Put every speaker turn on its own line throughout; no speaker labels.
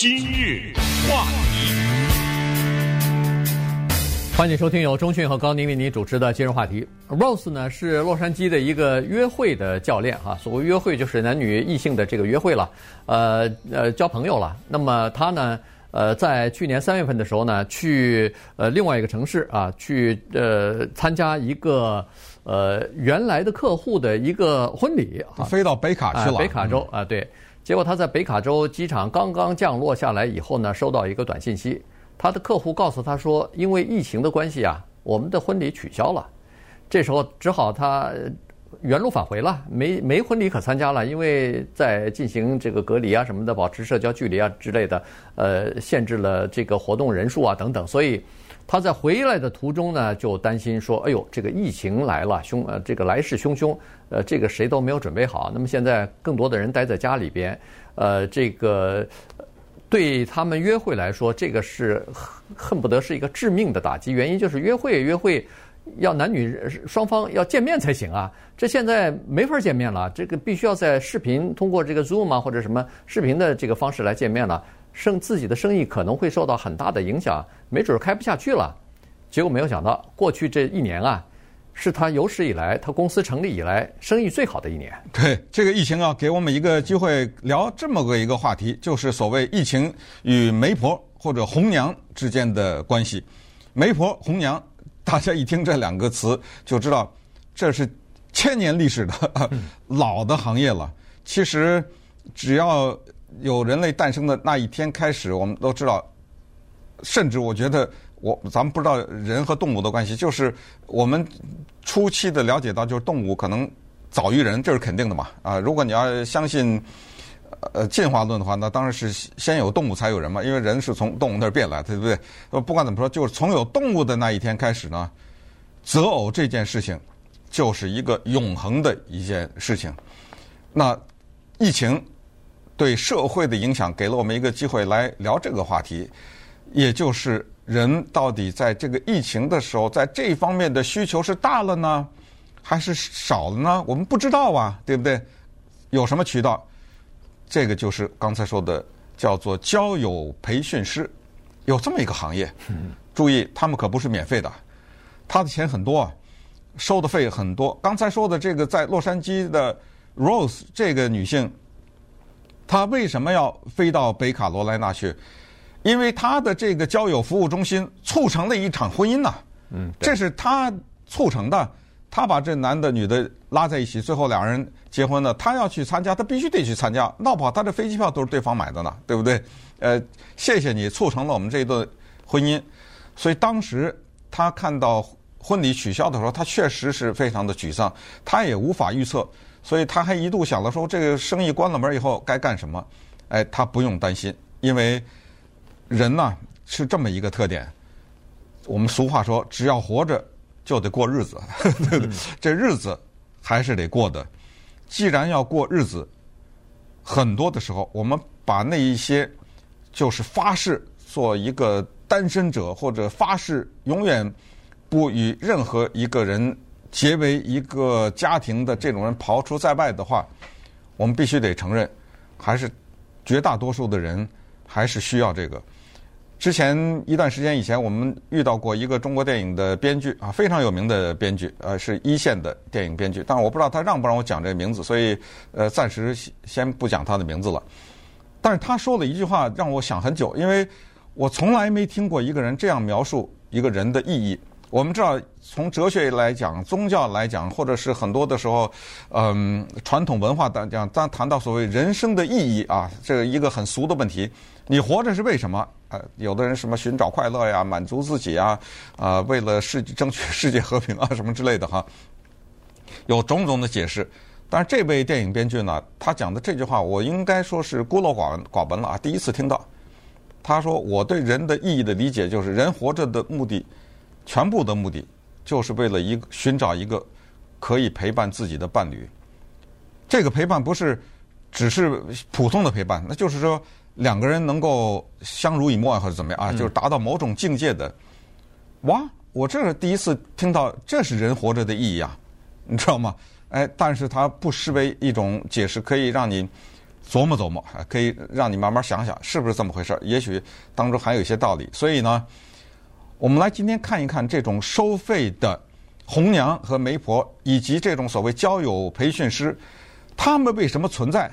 今日话题，
欢迎收听由中讯和高宁为您主持的今日话题。Rose 呢是洛杉矶的一个约会的教练哈，所谓约会就是男女异性的这个约会了，呃呃交朋友了。那么他呢，呃在去年三月份的时候呢，去呃另外一个城市啊，去呃参加一个呃原来的客户的一个婚礼，
飞到北卡去了，
北卡州啊，对。结果他在北卡州机场刚刚降落下来以后呢，收到一个短信息，他的客户告诉他说，因为疫情的关系啊，我们的婚礼取消了。这时候只好他原路返回了，没没婚礼可参加了，因为在进行这个隔离啊什么的，保持社交距离啊之类的，呃，限制了这个活动人数啊等等，所以。他在回来的途中呢，就担心说：“哎呦，这个疫情来了，凶呃，这个来势汹汹，呃，这个谁都没有准备好。那么现在更多的人待在家里边，呃，这个对他们约会来说，这个是恨不得是一个致命的打击。原因就是约会约会要男女双方要见面才行啊，这现在没法见面了，这个必须要在视频通过这个 Zoom 啊或者什么视频的这个方式来见面了。”生自己的生意可能会受到很大的影响，没准开不下去了。结果没有想到，过去这一年啊，是他有史以来，他公司成立以来生意最好的一年。
对，这个疫情啊，给我们一个机会聊这么个一个话题，就是所谓疫情与媒婆或者红娘之间的关系。媒婆、红娘，大家一听这两个词就知道，这是千年历史的 老的行业了。其实只要。有人类诞生的那一天开始，我们都知道，甚至我觉得我咱们不知道人和动物的关系，就是我们初期的了解到，就是动物可能早于人，这是肯定的嘛啊！如果你要相信呃进化论的话，那当然是先有动物才有人嘛，因为人是从动物那儿变来的，对不对？不管怎么说，就是从有动物的那一天开始呢，择偶这件事情就是一个永恒的一件事情。那疫情。对社会的影响，给了我们一个机会来聊这个话题，也就是人到底在这个疫情的时候，在这方面的需求是大了呢，还是少了呢？我们不知道啊，对不对？有什么渠道？这个就是刚才说的，叫做交友培训师，有这么一个行业。注意，他们可不是免费的，他的钱很多啊，收的费很多。刚才说的这个在洛杉矶的 Rose 这个女性。他为什么要飞到北卡罗来纳去？因为他的这个交友服务中心促成了一场婚姻呐。嗯，这是他促成的。他把这男的女的拉在一起，最后两人结婚了。他要去参加，他必须得去参加。闹不好他的飞机票都是对方买的呢，对不对？呃，谢谢你促成了我们这一段婚姻。所以当时他看到婚礼取消的时候，他确实是非常的沮丧，他也无法预测。所以他还一度想了说，这个生意关了门以后该干什么？哎，他不用担心，因为人呐是这么一个特点。我们俗话说，只要活着就得过日子，这日子还是得过的。既然要过日子，很多的时候，我们把那一些就是发誓做一个单身者，或者发誓永远不与任何一个人。结为一个家庭的这种人刨除在外的话，我们必须得承认，还是绝大多数的人还是需要这个。之前一段时间以前，我们遇到过一个中国电影的编剧啊，非常有名的编剧，呃，是一线的电影编剧。但是我不知道他让不让我讲这个名字，所以呃，暂时先不讲他的名字了。但是他说了一句话让我想很久，因为我从来没听过一个人这样描述一个人的意义。我们知道，从哲学来讲，宗教来讲，或者是很多的时候，嗯，传统文化当讲，当谈到所谓人生的意义啊，这一个很俗的问题，你活着是为什么？呃，有的人什么寻找快乐呀，满足自己啊，啊，为了世争取世界和平啊，什么之类的哈，有种种的解释。但是这位电影编剧呢，他讲的这句话，我应该说是孤陋寡寡闻了啊，第一次听到。他说：“我对人的意义的理解，就是人活着的目的。”全部的目的就是为了一个寻找一个可以陪伴自己的伴侣。这个陪伴不是只是普通的陪伴，那就是说两个人能够相濡以沫或者怎么样啊，就是达到某种境界的。哇，我这是第一次听到，这是人活着的意义啊，你知道吗？哎，但是它不失为一种解释，可以让你琢磨琢磨，可以让你慢慢想想是不是这么回事儿。也许当中还有一些道理。所以呢，我们来今天看一看这种收费的红娘和媒婆，以及这种所谓交友培训师，他们为什么存在？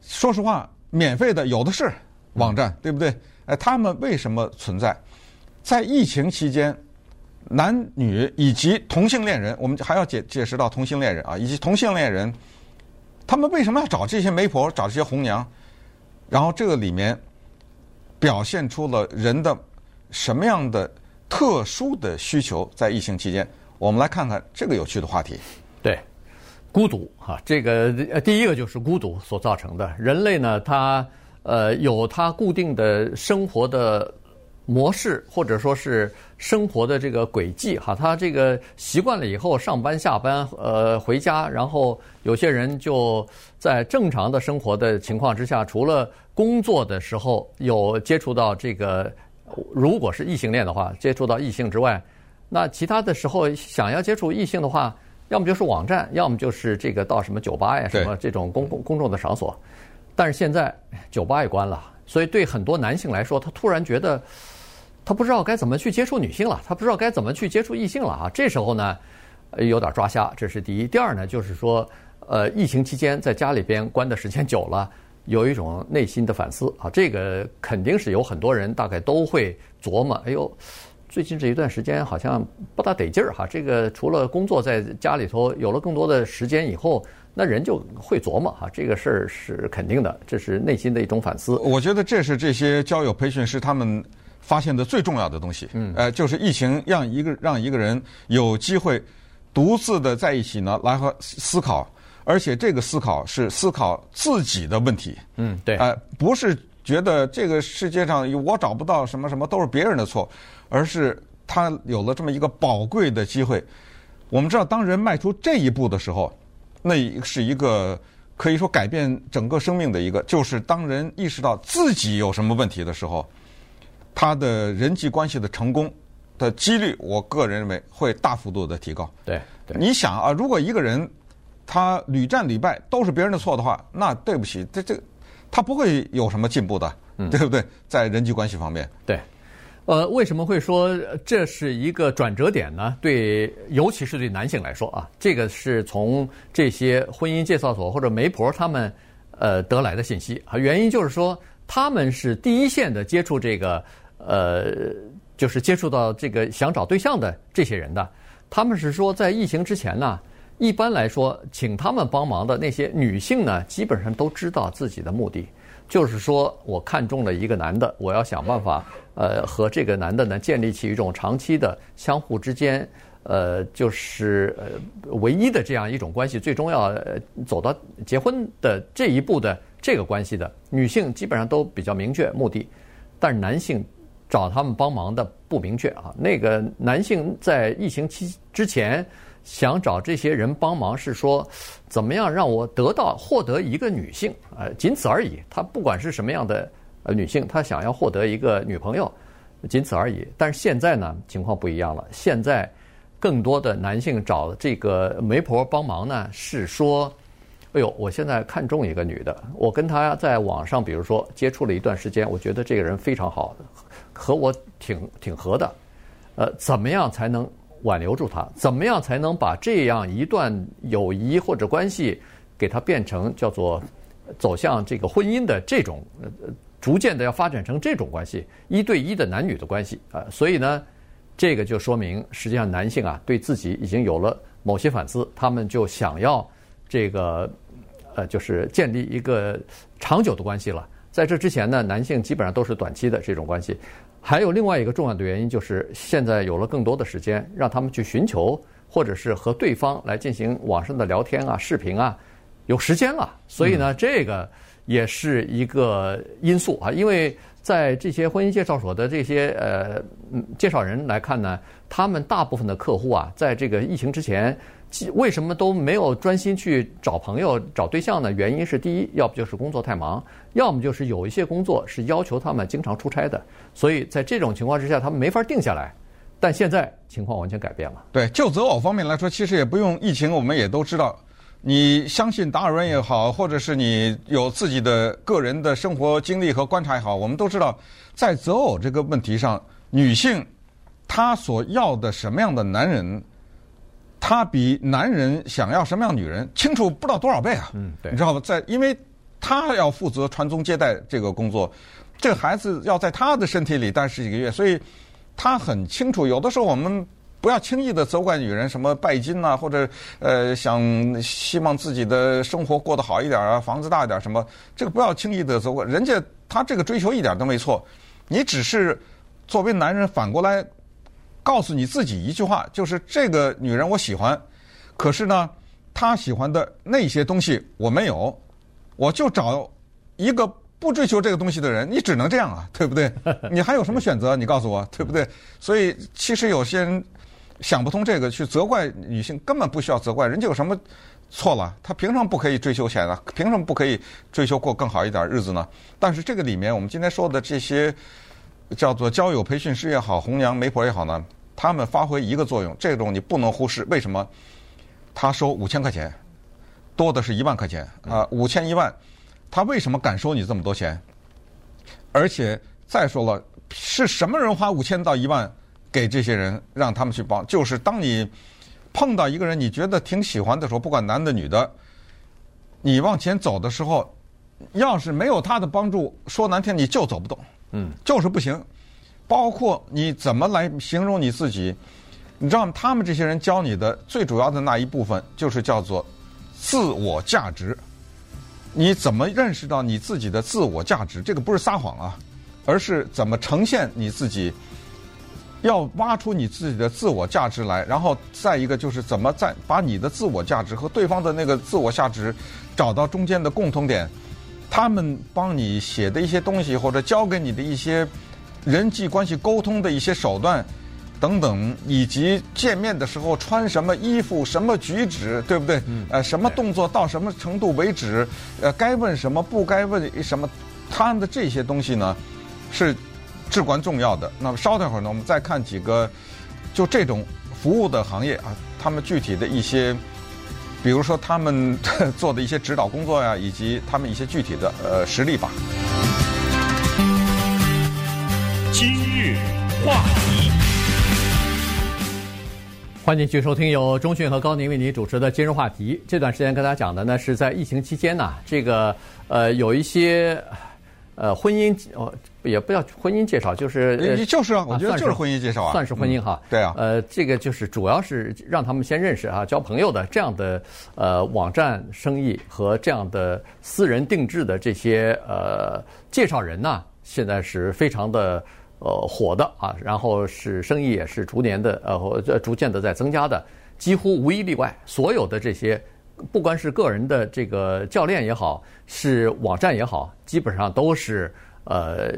说实话，免费的有的是网站，对不对？哎，他们为什么存在？在疫情期间，男女以及同性恋人，我们还要解解释到同性恋人啊，以及同性恋人，他们为什么要找这些媒婆，找这些红娘？然后这个里面表现出了人的什么样的特殊的需求？在疫情期间，我们来看看这个有趣的话题。
对，孤独哈，这个第一个就是孤独所造成的。人类呢，他呃有他固定的生活的。模式或者说是生活的这个轨迹哈，他这个习惯了以后上班下班呃回家，然后有些人就在正常的生活的情况之下，除了工作的时候有接触到这个，如果是异性恋的话，接触到异性之外，那其他的时候想要接触异性的话，要么就是网站，要么就是这个到什么酒吧呀什么这种公共公众的场所，但是现在酒吧也关了，所以对很多男性来说，他突然觉得。他不知道该怎么去接触女性了，他不知道该怎么去接触异性了啊！这时候呢，有点抓瞎，这是第一。第二呢，就是说，呃，疫情期间在家里边关的时间久了，有一种内心的反思啊。这个肯定是有很多人大概都会琢磨，哎呦，最近这一段时间好像不大得劲儿哈。这个除了工作在家里头有了更多的时间以后，那人就会琢磨哈。这个事儿是肯定的，这是内心的一种反思。
我觉得这是这些交友培训师他们。发现的最重要的东西，嗯，呃，就是疫情让一个让一个人有机会独自的在一起呢，来和思考，而且这个思考是思考自己的问题，
嗯，对，
呃，不是觉得这个世界上我找不到什么什么都是别人的错，而是他有了这么一个宝贵的机会。我们知道，当人迈出这一步的时候，那是一个可以说改变整个生命的一个，就是当人意识到自己有什么问题的时候。他的人际关系的成功的几率，我个人认为会大幅度的提高。
对，对，
你想啊，如果一个人他屡战屡败都是别人的错的话，那对不起，这这他不会有什么进步的，嗯，对不对？在人际关系方面，
对。呃，为什么会说这是一个转折点呢？对，尤其是对男性来说啊，这个是从这些婚姻介绍所或者媒婆他们呃得来的信息啊，原因就是说他们是第一线的接触这个。呃，就是接触到这个想找对象的这些人的，他们是说在疫情之前呢，一般来说，请他们帮忙的那些女性呢，基本上都知道自己的目的，就是说我看中了一个男的，我要想办法，呃，和这个男的呢建立起一种长期的相互之间，呃，就是呃唯一的这样一种关系，最终要走到结婚的这一步的这个关系的女性，基本上都比较明确目的，但是男性。找他们帮忙的不明确啊，那个男性在疫情期之前想找这些人帮忙，是说怎么样让我得到获得一个女性，呃，仅此而已。他不管是什么样的呃女性，他想要获得一个女朋友，仅此而已。但是现在呢，情况不一样了。现在更多的男性找这个媒婆帮忙呢，是说，哎呦，我现在看中一个女的，我跟她在网上，比如说接触了一段时间，我觉得这个人非常好。和我挺挺合的，呃，怎么样才能挽留住他？怎么样才能把这样一段友谊或者关系，给他变成叫做走向这个婚姻的这种，呃，逐渐的要发展成这种关系，一对一的男女的关系啊。所以呢，这个就说明实际上男性啊对自己已经有了某些反思，他们就想要这个呃，就是建立一个长久的关系了。在这之前呢，男性基本上都是短期的这种关系。还有另外一个重要的原因，就是现在有了更多的时间，让他们去寻求，或者是和对方来进行网上的聊天啊、视频啊，有时间了。所以呢，这个也是一个因素啊。因为在这些婚姻介绍所的这些呃介绍人来看呢，他们大部分的客户啊，在这个疫情之前。为什么都没有专心去找朋友、找对象呢？原因是第一，要不就是工作太忙，要么就是有一些工作是要求他们经常出差的。所以在这种情况之下，他们没法定下来。但现在情况完全改变了。
对，就择偶方面来说，其实也不用疫情，我们也都知道，你相信达尔文也好，或者是你有自己的个人的生活经历和观察也好，我们都知道，在择偶这个问题上，女性她所要的什么样的男人，她比男人想要什么样女人清楚不知道多少倍啊！
嗯，对，
你知道吗？在因为她要负责传宗接代这个工作，这个孩子要在她的身体里待十几个月，所以她很清楚。有的时候我们。不要轻易的责怪女人什么拜金呐，或者呃想希望自己的生活过得好一点啊，房子大一点什么，这个不要轻易的责怪人家，他这个追求一点都没错。你只是作为男人反过来告诉你自己一句话，就是这个女人我喜欢，可是呢，她喜欢的那些东西我没有，我就找一个不追求这个东西的人，你只能这样啊，对不对？你还有什么选择？你告诉我，对不对？所以其实有些人。想不通这个，去责怪女性根本不需要责怪，人家有什么错了？她凭什么不可以追求钱呢？凭什么不可以追求过更好一点日子呢？但是这个里面，我们今天说的这些叫做交友培训师也好，红娘媒婆也好呢，他们发挥一个作用，这种你不能忽视。为什么？他收五千块钱，多的是一万块钱啊，五千一万，他为什么敢收你这么多钱？而且再说了，是什么人花五千到一万？给这些人，让他们去帮，就是当你碰到一个人，你觉得挺喜欢的时候，不管男的女的，你往前走的时候，要是没有他的帮助，说难听你就走不动，嗯，就是不行。包括你怎么来形容你自己，你知道？他们这些人教你的最主要的那一部分，就是叫做自我价值。你怎么认识到你自己的自我价值？这个不是撒谎啊，而是怎么呈现你自己。要挖出你自己的自我价值来，然后再一个就是怎么再把你的自我价值和对方的那个自我价值找到中间的共同点。他们帮你写的一些东西，或者教给你的一些人际关系沟通的一些手段等等，以及见面的时候穿什么衣服、什么举止，对不对？呃，什么动作到什么程度为止？呃，该问什么，不该问什么？他们的这些东西呢，是。至关重要的。那么稍等会儿呢，我们再看几个就这种服务的行业啊，他们具体的一些，比如说他们 做的一些指导工作呀，以及他们一些具体的呃实例吧。
话题，
欢迎继续收听由中讯和高宁为您主持的今日话题。这段时间跟大家讲的呢，是在疫情期间呢，这个呃有一些。呃，婚姻哦，也不叫婚姻介绍，就是
就是啊，我觉得就是婚姻介绍啊，
算是婚姻哈。
对啊，
呃，这个就是主要是让他们先认识啊，交朋友的这样的呃网站生意和这样的私人定制的这些呃介绍人呢，现在是非常的呃火的啊，然后是生意也是逐年的呃逐渐的在增加的，几乎无一例外，所有的这些。不管是个人的这个教练也好，是网站也好，基本上都是呃，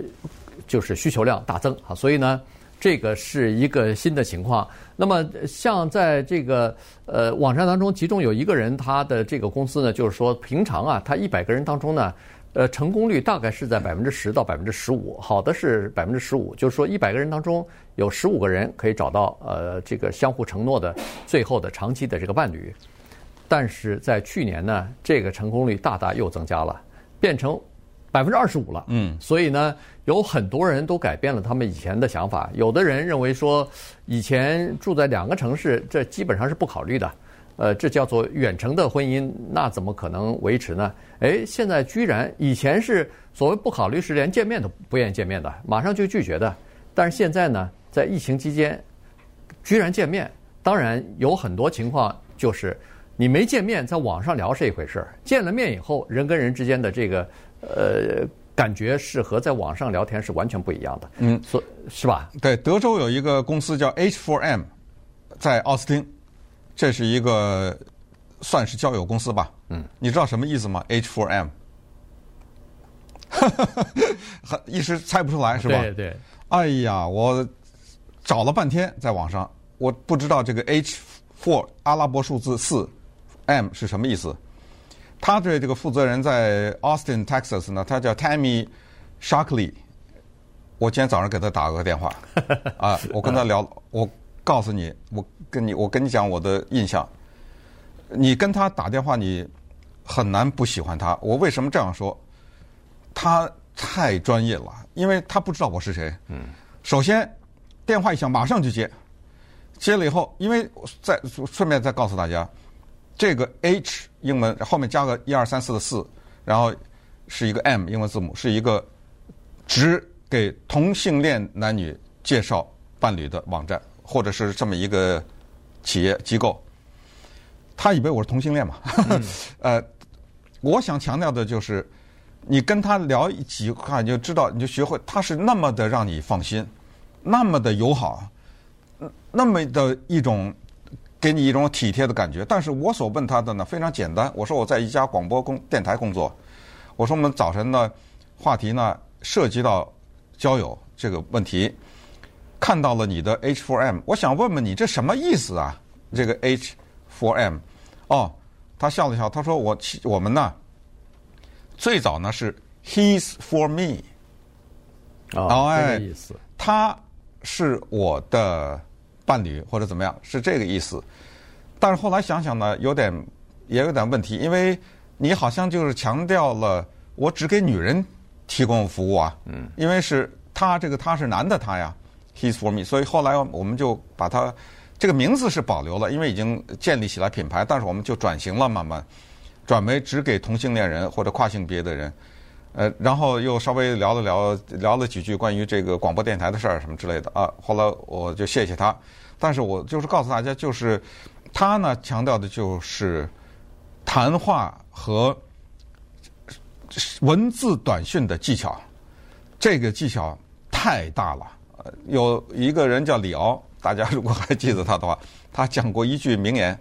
就是需求量大增啊。所以呢，这个是一个新的情况。那么，像在这个呃网站当中，其中有一个人，他的这个公司呢，就是说平常啊，他一百个人当中呢，呃，成功率大概是在百分之十到百分之十五，好的是百分之十五，就是说一百个人当中有十五个人可以找到呃这个相互承诺的最后的长期的这个伴侣。但是在去年呢，这个成功率大大又增加了，变成百分之二十五了。嗯，所以呢，有很多人都改变了他们以前的想法。有的人认为说，以前住在两个城市，这基本上是不考虑的。呃，这叫做远程的婚姻，那怎么可能维持呢？诶，现在居然以前是所谓不考虑，是连见面都不愿意见面的，马上就拒绝的。但是现在呢，在疫情期间，居然见面。当然有很多情况就是。你没见面，在网上聊是一回事儿，见了面以后，人跟人之间的这个呃感觉是和在网上聊天是完全不一样的。嗯，所是吧？
对，德州有一个公司叫 H4M，在奥斯汀，这是一个算是交友公司吧。嗯，你知道什么意思吗？H4M，哈哈哈，一时猜不出来是吧？
对对。
哎呀，我找了半天在网上，我不知道这个 H4 阿拉伯数字四。M 是什么意思？他的这个负责人在 Austin, Texas 呢，他叫 Tammy Shockley。我今天早上给他打了个电话，啊，我跟他聊，我告诉你，我跟你，我跟你讲我的印象。你跟他打电话，你很难不喜欢他。我为什么这样说？他太专业了，因为他不知道我是谁。嗯。首先，电话一响，马上就接。接了以后，因为再顺便再告诉大家，这个 H 英文后面加个一二三四的四，然后是一个 M 英文字母，是一个只给同性恋男女介绍伴侣的网站，或者是这么一个企业机构。他以为我是同性恋嘛？嗯、呃，我想强调的就是，你跟他聊几句话，你就知道，你就学会他是那么的让你放心，那么的友好，那么的一种给你一种体贴的感觉。但是我所问他的呢，非常简单。我说我在一家广播公电台工作，我说我们早晨的话题呢涉及到交友这个问题，看到了你的 H4M，我想问问你这什么意思啊？这个 H4M。哦，他笑了笑，他说我：“我我们呢，最早呢是 He's for me，
哦，这个意思，
他是我的伴侣或者怎么样，是这个意思。但是后来想想呢，有点也有点问题，因为你好像就是强调了我只给女人提供服务啊，嗯，因为是他这个他是男的他呀，He's for me，所以后来我们就把他。”这个名字是保留了，因为已经建立起来品牌，但是我们就转型了，慢慢转为只给同性恋人或者跨性别的人。呃，然后又稍微聊了聊，聊了几句关于这个广播电台的事儿什么之类的啊。后来我就谢谢他，但是我就是告诉大家，就是他呢强调的就是谈话和文字短讯的技巧，这个技巧太大了。有一个人叫李敖。大家如果还记得他的话，他讲过一句名言，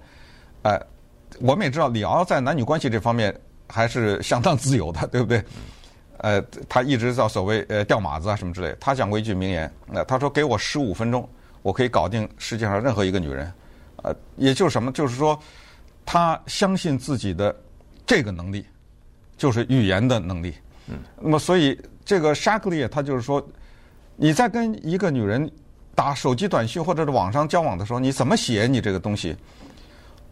呃，我们也知道李敖在男女关系这方面还是相当自由的，对不对？呃，他一直到所谓呃掉马子啊什么之类。他讲过一句名言，那、呃、他说：“给我十五分钟，我可以搞定世界上任何一个女人。”呃，也就是什么？就是说，他相信自己的这个能力，就是语言的能力。嗯。那么，所以这个沙克利他就是说，你在跟一个女人。打手机短信或者是网上交往的时候，你怎么写你这个东西？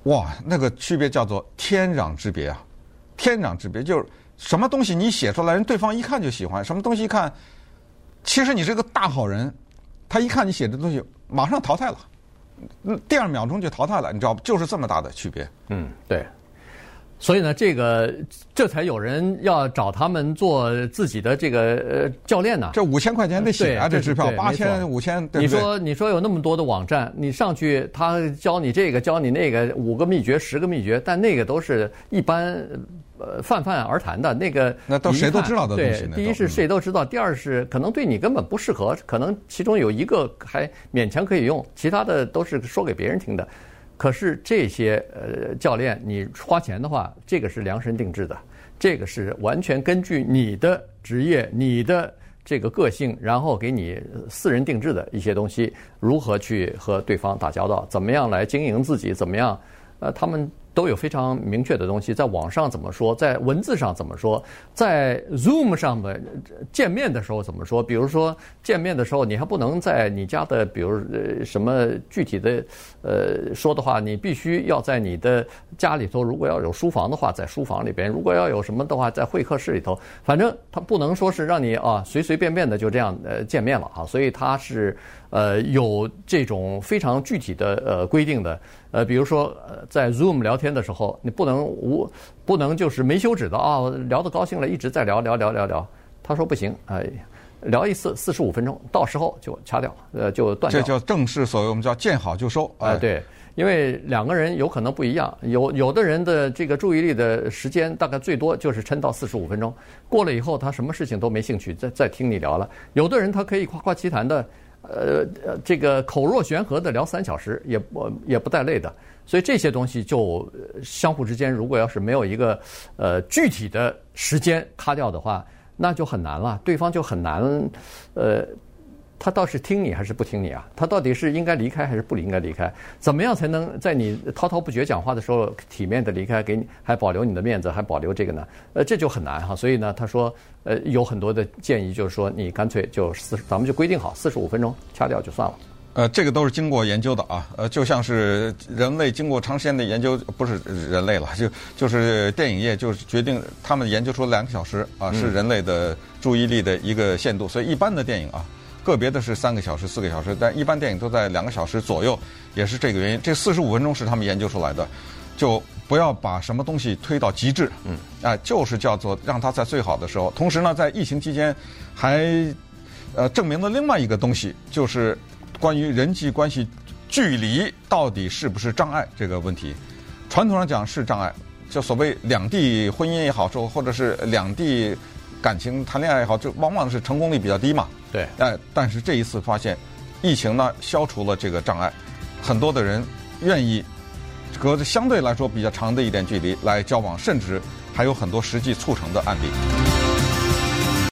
哇，那个区别叫做天壤之别啊！天壤之别就是什么东西你写出来，人对方一看就喜欢；什么东西一看，其实你是个大好人，他一看你写的东西，马上淘汰了，第二秒钟就淘汰了，你知道不？就是这么大的区别。
嗯，对。所以呢，这个这才有人要找他们做自己的这个呃教练呢。
这五千块钱得写啊，这支票八千五千。
你说你说有那么多的网站，你上去他教你这个教你那个五个秘诀十个秘诀，但那个都是一般呃泛泛而谈的那个。
那都谁都知道的东西。
对，第一是谁都知道，第二是可能对你根本不适合，可能其中有一个还勉强可以用，其他的都是说给别人听的。可是这些呃教练，你花钱的话，这个是量身定制的，这个是完全根据你的职业、你的这个个性，然后给你私人定制的一些东西，如何去和对方打交道，怎么样来经营自己，怎么样，呃，他们。都有非常明确的东西，在网上怎么说，在文字上怎么说，在 Zoom 上的见面的时候怎么说？比如说见面的时候，你还不能在你家的，比如什么具体的呃说的话，你必须要在你的家里头。如果要有书房的话，在书房里边；如果要有什么的话，在会客室里头。反正他不能说是让你啊随随便便的就这样呃见面了啊，所以他是。呃，有这种非常具体的呃规定的，呃，比如说呃，在 Zoom 聊天的时候，你不能无不能就是没休止的啊，聊得高兴了，一直在聊聊聊聊聊。他说不行，哎，聊一次四十五分钟，到时候就掐掉，呃，就断掉。
这叫正式所谓我们叫见好就收。
哎，对，因为两个人有可能不一样，有有的人的这个注意力的时间大概最多就是撑到四十五分钟，过了以后他什么事情都没兴趣再再听你聊了。有的人他可以夸夸其谈的。呃呃，这个口若悬河的聊三小时也不也不带累的，所以这些东西就相互之间，如果要是没有一个呃具体的时间卡掉的话，那就很难了，对方就很难呃。他倒是听你还是不听你啊？他到底是应该离开还是不应该离开？怎么样才能在你滔滔不绝讲话的时候体面的离开，给你还保留你的面子，还保留这个呢？呃，这就很难哈。所以呢，他说，呃，有很多的建议，就是说你干脆就四，咱们就规定好四十五分钟掐掉就算了。
呃，这个都是经过研究的啊，呃，就像是人类经过长时间的研究，不是人类了，就就是电影业就是决定他们研究出两个小时啊，是人类的注意力的一个限度，所以一般的电影啊，个别的是三个小时、四个小时，但一般电影都在两个小时左右，也是这个原因。这四十五分钟是他们研究出来的，就不要把什么东西推到极致，嗯，啊，就是叫做让它在最好的时候。同时呢，在疫情期间还呃证明了另外一个东西，就是。关于人际关系距离到底是不是障碍这个问题，传统上讲是障碍，就所谓两地婚姻也好，说或者是两地感情谈恋爱也好，就往往是成功率比较低嘛。
对。
但，但是这一次发现，疫情呢消除了这个障碍，很多的人愿意隔着相对来说比较长的一点距离来交往，甚至还有很多实际促成的案例。